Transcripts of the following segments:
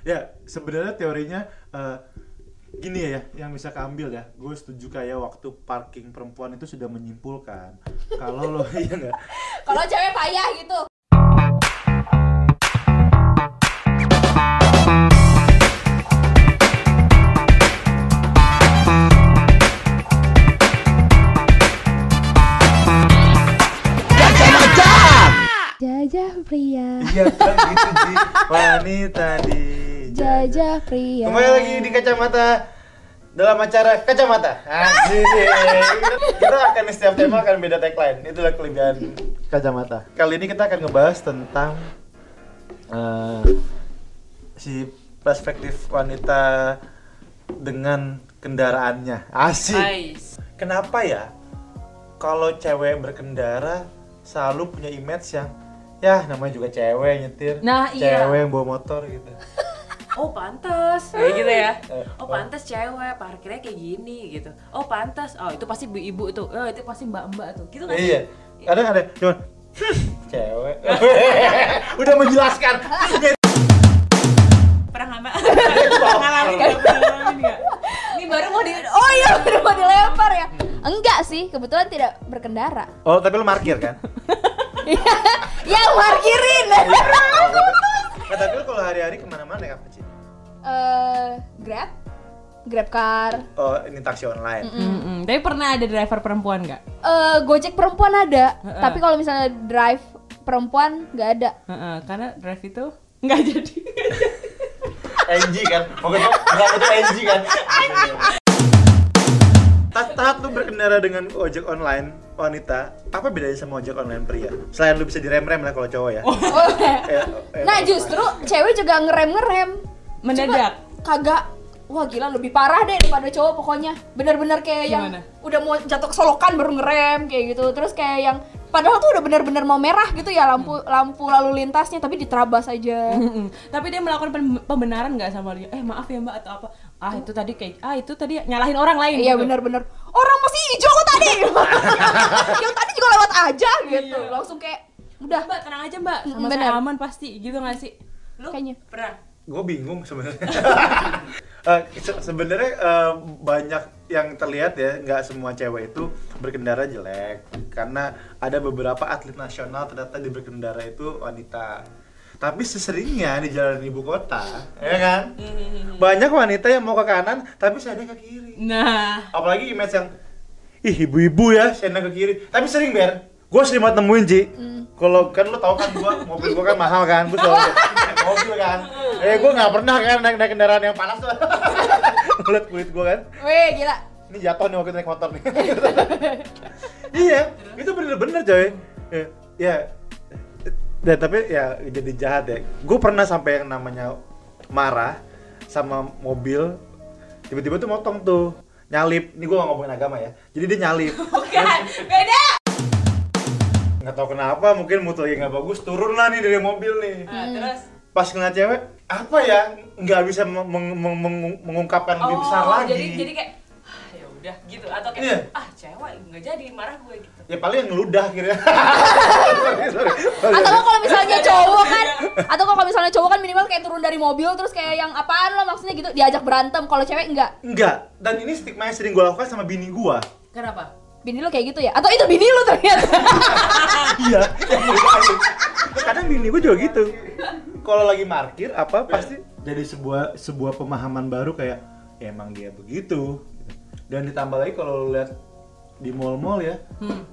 ya sebenarnya teorinya eh, gini ya yang bisa keambil ya. Gue setuju kayak waktu parking perempuan itu sudah menyimpulkan. Kalau lo iya nggak? Kalau cewek payah gitu. Jajah pria, iya kan gitu Ji. Wanita di jajah pria. kembali lagi di kacamata. Dalam acara kacamata. Asik. kita akan setiap tema akan beda tagline. Itulah kelebihan kacamata. Kali ini kita akan ngebahas tentang eh, si perspektif wanita dengan kendaraannya. Asik. Ais. kenapa ya? Kalau cewek berkendara selalu punya image yang ya namanya juga cewek nyetir. Nah, iya. cewek yang bawa motor gitu Oh pantas, kayak gitu ya. Oh pantas cewek, parkirnya kayak gini gitu. Oh pantas, oh itu pasti ibu-ibu tuh. Oh itu pasti mbak-mbak tuh. Gitu kan? iya kadang ada cuman "Hmm, cewek udah menjelaskan Pernah nggak nggak? Ini baru mau di Oh iya, baru mau dilempar ya. Enggak sih, kebetulan tidak berkendara. oh tapi lu parkir kan ya parkirin. nah, tapi lu kalau hari-hari ke mana-mana naik Eh, Grab, Grab car, oh ini taksi online Mm-mm. Tapi pernah ada driver perempuan nggak? eh Gojek perempuan ada, Heeh. tapi kalau misalnya drive perempuan nggak ada. Heeh, karena drive itu nggak jadi. NG kan pokoknya berapa tuh NG kan tat lu berkendara dengan ojek online wanita, apa bedanya sama ojek online pria? Selain lu bisa direm-rem lah kalau cowok ya. Eh, eh, Nah justru cewek juga ngerem ngerem. Mendadak. Kagak. Wah gila lebih parah deh daripada cowok pokoknya. Bener-bener kayak yang Gimana? udah mau jatuh ke solokan baru ngerem kayak gitu. Terus kayak yang padahal tuh udah bener-bener mau merah gitu ya lampu lampu lalu lintasnya tapi diterabas aja. Tapi dia melakukan pem- pembenaran nggak sama dia? Eh maaf ya mbak atau apa? Ah itu tadi kayak ah itu tadi nyalahin orang lain. Iya gitu. bener-bener orang masih hijau kok tadi. yang tadi juga lewat aja gitu. Iya. Langsung kayak udah Mbak tenang aja mbak, sama Bener. saya aman pasti gitu nggak sih? Lu Kayaknya. pernah? Gue bingung sebenarnya. Se- sebenarnya eh, banyak yang terlihat ya, nggak semua cewek itu berkendara jelek, karena ada beberapa atlet nasional ternyata di berkendara itu wanita. Tapi seseringnya di jalan ibu kota, ya kan? Banyak wanita yang mau ke kanan, tapi saya ke kiri. Nah, Apalagi image yang ih ibu-ibu ya, saya ke kiri. Tapi sering ber, gue sering banget nemuin Ji. Kalau kan lo tau kan gua mobil gua kan mahal kan, gue selalu naik mobil kan. Eh gue nggak pernah kan naik, naik kendaraan yang panas tuh. Ngeliat kulit gua kan, Weh gila. ini jatuh nih waktu naik motor nih. iya, itu bener-bener coy. Ya, ya. Dan tapi ya jadi jahat ya. Gue pernah sampai yang namanya marah sama mobil, tiba-tiba tuh motong tuh nyalip. Ini gue gak ngomongin agama ya. Jadi dia nyalip. bukan, beda. Nggak tahu kenapa mungkin mood lagi nggak bagus turun lah nih dari mobil nih Nah, terus pas ngeliat cewek apa ya nggak bisa meng- meng- meng- meng- mengungkapkan lebih besar lagi Oh, jadi jadi kayak ah, ya udah gitu atau kayak Iya. ah cewek nggak jadi marah gue gitu. ya paling yang ngeludah akhirnya sorry, sorry. Atau kalau misalnya cowok kan, atau kalau misalnya cowok kan minimal kayak turun dari mobil terus kayak yang apaan lo maksudnya gitu diajak berantem. Kalau cewek enggak. enggak dan ini stigma yang sering gue lakukan sama bini gue Kenapa? Bini lo kayak gitu ya? Atau itu bini lo ternyata? iya. Kadang bini gue juga gitu. Kalau lagi parkir apa pasti? Jadi sebuah sebuah pemahaman baru kayak ya emang dia begitu. Dan ditambah lagi kalau lu lihat di mall-mall ya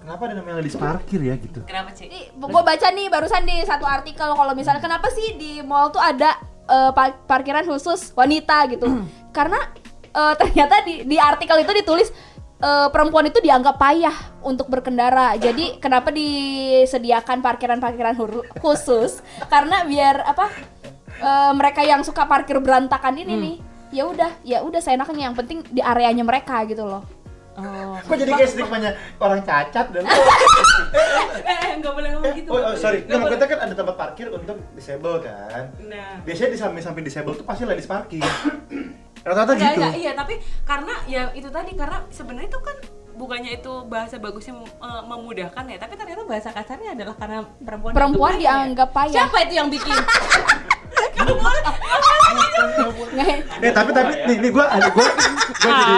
kenapa ada namanya ladies parkir ya? gitu. Kenapa sih? Gue baca nih barusan di satu artikel kalau misalnya kenapa sih di mall tuh ada pa- parkiran khusus wanita? gitu? Karena eh, ternyata di di artikel itu ditulis eh, perempuan itu dianggap payah untuk berkendara. Jadi kenapa disediakan parkiran-parkiran khusus? Karena biar apa? eh, mereka yang suka parkir berantakan ini nih, ya udah, ya udah seenaknya yang penting di areanya mereka gitu loh. Oh, Kok jadi kayak stigmanya orang cacat dan eh nggak boleh ngomong gitu. Oh, oh, sorry. Nggak maksudnya kan ada tempat parkir untuk disable kan. Nah. Biasanya di samping-samping disable tuh pasti ladies parking. Rata-rata Enggak, gitu. enggak, iya tapi karena ya itu tadi karena sebenarnya itu kan bukannya itu bahasa bagusnya eh, memudahkan ya tapi ternyata bahasa kasarnya adalah karena perempuan Perempuan ya. dianggap payah. siapa itu yang bikin Eh tapi tapi nih nih gue ada gue gue jadi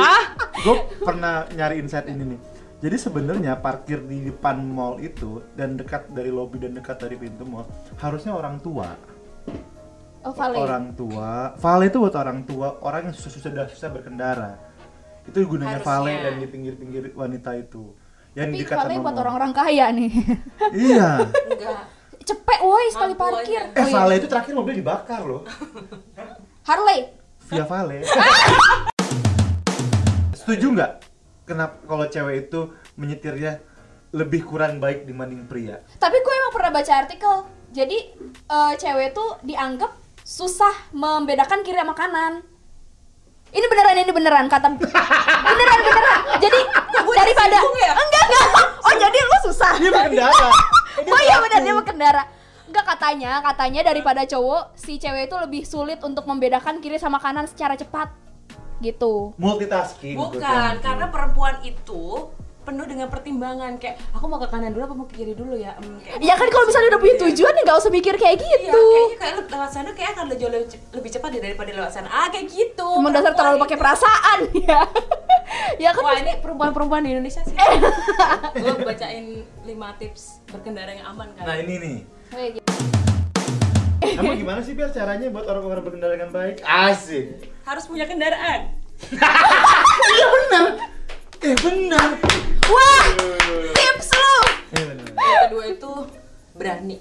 gue pernah nyari insight ini nih. Jadi sebenarnya parkir di depan mall itu dan dekat dari lobi dan dekat dari pintu mall harusnya orang tua. Oh, valet. Orang tua, valet itu buat orang tua, orang yang susah sudah susah berkendara. Itu gunanya Harusnya. valet dan di pinggir-pinggir wanita itu. Yang Tapi dekat valet sama buat orang-orang kaya nih. Iya. Enggak. Cepet woi sekali Mampu parkir. aja. Eh Oh, iya. valet itu terakhir mobil dibakar loh. Harley. Via valet. Setuju nggak? Kenapa kalau cewek itu menyetirnya lebih kurang baik dibanding pria? Tapi gue emang pernah baca artikel. Jadi eh, cewek tuh dianggap susah membedakan kiri sama kanan. Ini beneran ini beneran kata beneran beneran. Jadi daripada ya? enggak enggak. Oh jadi lu susah. Dia berkendara. Oh iya benar dia berkendara. Enggak katanya, katanya daripada cowok si cewek itu lebih sulit untuk membedakan kiri sama kanan secara cepat. Gitu. multitasking. Bukan, karena perempuan itu penuh dengan pertimbangan kayak aku mau ke kanan dulu apa mau ke kiri dulu ya Hmm, kayak Ya kan kalau misalnya udah punya tujuan ya nggak usah mikir kayak Iya, gitu. kayaknya kayak le- lewat sana kayak akan jauh lebih, lebih cepat deh daripada lewat sana. Ah, kayak gitu. Emang dasar terlalu pakai perasaan ya. ya kan Wah, ini perempuan-perempuan di Indonesia sih. Gue bacain 5 tips berkendara yang aman kan. Nah ini nih. Weh, gitu. Kamu gimana sih biar caranya buat orang-orang berkendara dengan baik? Asik. Harus punya kendaraan. Iya benar. Eh benar. Wah, tips lu. Benar. Yang kedua itu berani.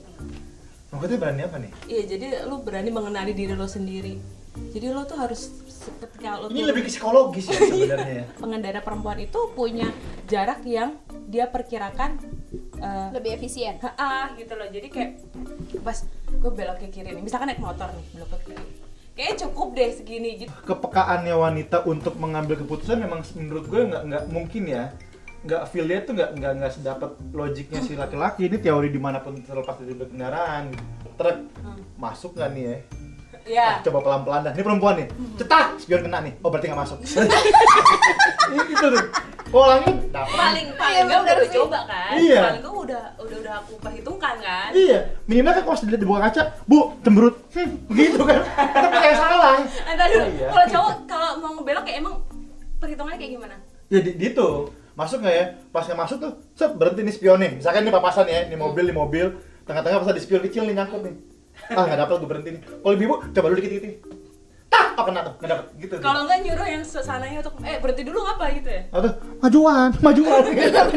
Maksudnya berani apa nih? Iya, jadi lu berani mengenali diri lo sendiri. Jadi lo tuh harus ketika lo Ini tuh lebih ke psikologis ya sebenarnya ya. pengendara perempuan itu punya jarak yang dia perkirakan eh, Lebih efisien. ah gitu loh jadi kayak pas gue belok ke kiri nih misalkan naik motor nih belok ke kiri kayaknya cukup deh segini gitu Kepekaannya wanita untuk mengambil keputusan memang menurut gue nggak nggak mungkin ya. Nggak feel tuh nggak nggak nggak sedapat logiknya si laki-laki ini teori di mana pun terlepas dari berkendaraan. Truk masuk nggak nih ya? ya Ah, coba pelan-pelan dah. Ini perempuan nih. Cetak, spion kena nih. Oh, berarti nggak masuk. itu tuh. Polangnya dapat. paling Iya, paling udah bener udah sih. coba kan Iya. paling gue udah udah udah aku perhitungkan kan Iya, minimal kan kalau dilihat di bawah kaca, Bu, cemberut. Hmm, begitu kan. Tapi kayak salah. Entar dulu, Iya. kalau cowok kalau mau ngebelok kayak emang perhitungannya kayak gimana? Ya di, gitu. Masuk nggak ya? Pas nggak masuk tuh, set berhenti nih spionnya. Misalkan ini papasan ya, ini mobil, ini mobil. Tengah-tengah pas ada spion kecil nih nyangkut nih. Ah nggak dapet gue berhenti nih. Kalau ibu, coba dulu dikit-dikit. nih. Tak, oh kena tuh, nggak dapet. Gitu. Kalau nggak nyuruh yang suasananya untuk eh berhenti dulu ngapa gitu ya? Atau majuan, majuan.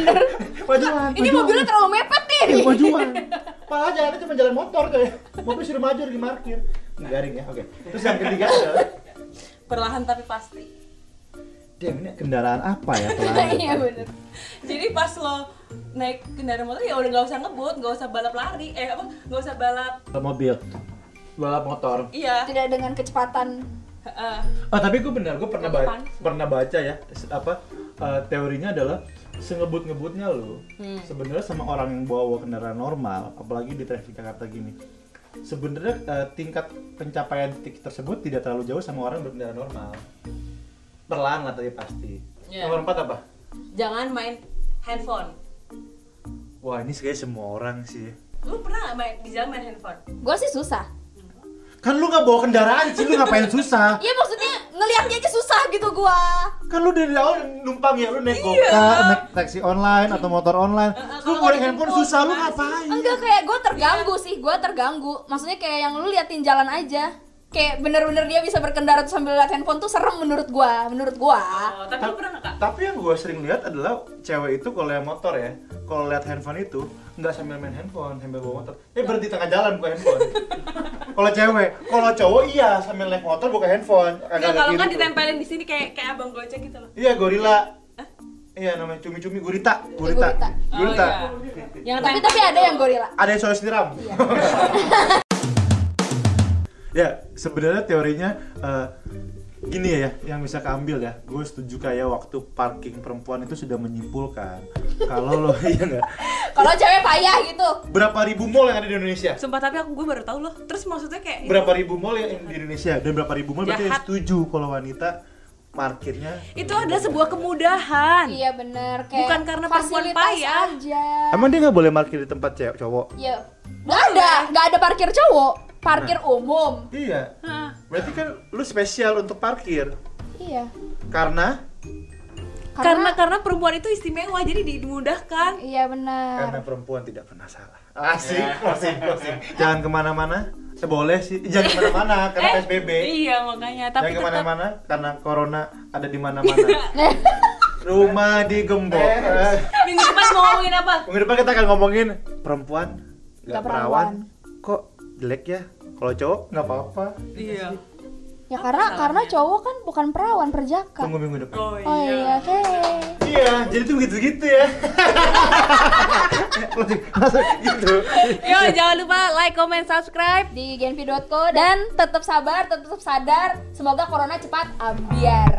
majuan. Ini majuan. mobilnya terlalu mepet nih. Eh, majuan. Pak jalannya cuma jalan motor kayak. Mobil suruh maju lagi parkir. Ini garing ya, oke. Terus yang ketiga adalah Perlahan tapi pasti. Dia ini kendaraan apa ya pelan? Iya bener. Jadi pas lo naik kendaraan motor ya udah nggak usah ngebut, nggak usah balap lari, eh apa nggak usah balap. mobil, balap motor. Iya. Tidak dengan kecepatan. Heeh. Ah tapi gue benar, gue pernah baca, pernah baca ya apa eh, teorinya adalah sengebut-ngebutnya lo Hmm. sebenarnya sama orang yang bawa kendaraan normal, apalagi di traffic Jakarta gini. Sebenarnya eh, tingkat pencapaian titik tersebut tidak terlalu jauh sama orang berkendara normal. Perlahan lah tapi pasti. Iya. Nomor empat apa? Jangan main handphone. Wah ini kayak semua orang sih. Lu pernah nggak main di jalan main handphone? Gue sih susah. Kan lu nggak bawa kendaraan sih, lu ngapain susah? Iya maksudnya ngelihatnya aja susah gitu gua. Kan lu dari awal numpang ya, lu naik Iya. goka, naik taksi online atau motor online. Lu mau handphone susah, lu ngapain? Enggak kayak gue terganggu sih, gue terganggu. Maksudnya kayak yang lu liatin jalan aja. Kayak bener-bener dia bisa berkendara tuh sambil liat handphone tuh serem menurut gua, menurut gua. Oh, tapi lu pernah kak? Tapi yang gue sering lihat adalah cewek itu kalau yang motor ya, kalau lihat handphone itu nggak sambil main handphone, sambil bawa motor. Eh berhenti tengah jalan buka handphone. kalau cewek, kalau cowok iya sambil naik motor buka handphone. Agak-agak kalau kan ditempelin di sini kayak kayak abang gojek gitu loh. Iya gorila. Iya namanya cumi-cumi gurita, gurita. gurita. Gurita. Oh, iya. Yang Tapi tapi ada yang gorila. Ada yang soal siram. ya, sebenarnya teorinya eh, gini ya, yang bisa keambil ya. Gue setuju kayak waktu parking perempuan itu sudah menyimpulkan kalau lo iya nggak Kalau cewek payah gitu. berapa ribu mall yang ada di Indonesia? Sumpah tapi aku gue baru tahu loh. Terus maksudnya kayak Berapa ribu mall yang di Indonesia dan berapa ribu mall berarti yang setuju kalau wanita parkirnya itu adalah sebuah kemudahan. Iya bener kayak Bukan karena perempuan fasilitas payah. aja. Emang dia nggak boleh parkir di tempat cewek cowok? Iya. Nggak ada, nggak ada parkir cowok, parkir umum. Iya. Hah. Berarti kan lu spesial untuk parkir Iya. karena karena karena perempuan itu istimewa jadi dimudahkan Iya benar. karena perempuan tidak pernah salah. Asik, closing, closing. Jangan ke mana-mana. Eh, boleh sih, jangan ke mana-mana karena PSBB. iya makanya tapi Jangan tetap ke mana-mana karena corona ada di mana-mana. Rumah digembok. Eh, minggu depan mau ngomongin apa Minggu depan kita akan ngomongin perempuan Nggak nggak perawan. perawan. Jelek ya? Kalau cowok nggak apa-apa. iya Ya karena karena cowok kan bukan perawan perjaka. Tunggu minggu depan. oh Oh iya, oke. Iya, jadi tuh begitu-gitu ya. Closing, langsung gitu. Yo, jangan lupa like, comment, subscribe. Di genpi.co dan tetap sabar, tetap sadar. Semoga corona cepat ambiar.